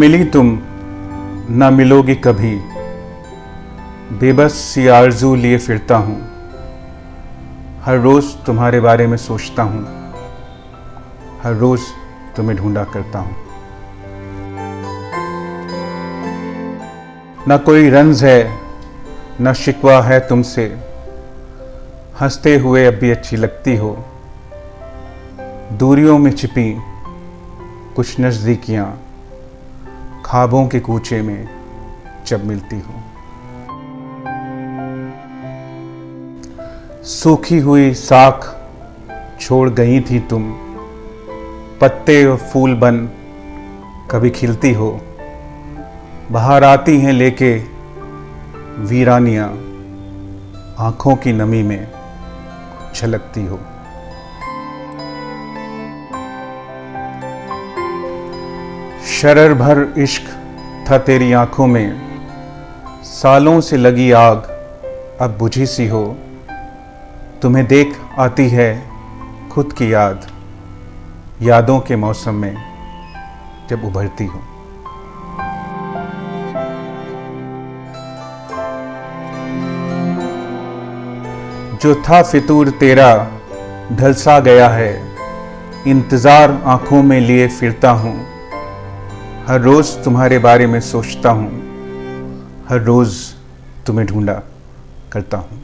मिली तुम, ना मिलोगी कभी। बेबस सी आरज़ू लिए फिरता हूँ। हर रोज़ तुम्हारे बारे में सोचता हूँ। हर रोज़ तुम्हें ढूंढा करता हूँ। न कोई रंज है, न शिकवा है तुमसे। हँसते हुए अब भी अच्छी लगती हो। दूरियों में छिपी कुछ नज़दीकियाँ। ख्वाबों के कूचे में जब मिलती हो। सूखी हुई साख छोड़ गई थी तुम, पत्ते और फूल बन कभी खिलती हो। बाहर आती हैं लेके वीरानियाँ, आँखों की नमी में झलकती हो। शरर भर इश्क था तेरी आँखों में। सालों से लगी आग, अब बुझी सी हो। तुम्हें देख आती है खुद की याद, यादों के मौसम में जब उभरती हो। जो था फितूर तेरा, ढलसा गया है। इंतज़ार आँखों में लिए फिरता हूँ। हर रोज़ तुम्हारे बारे में सोचता हूँ हर रोज़ तुम्हें ढूंढा करता हूँ।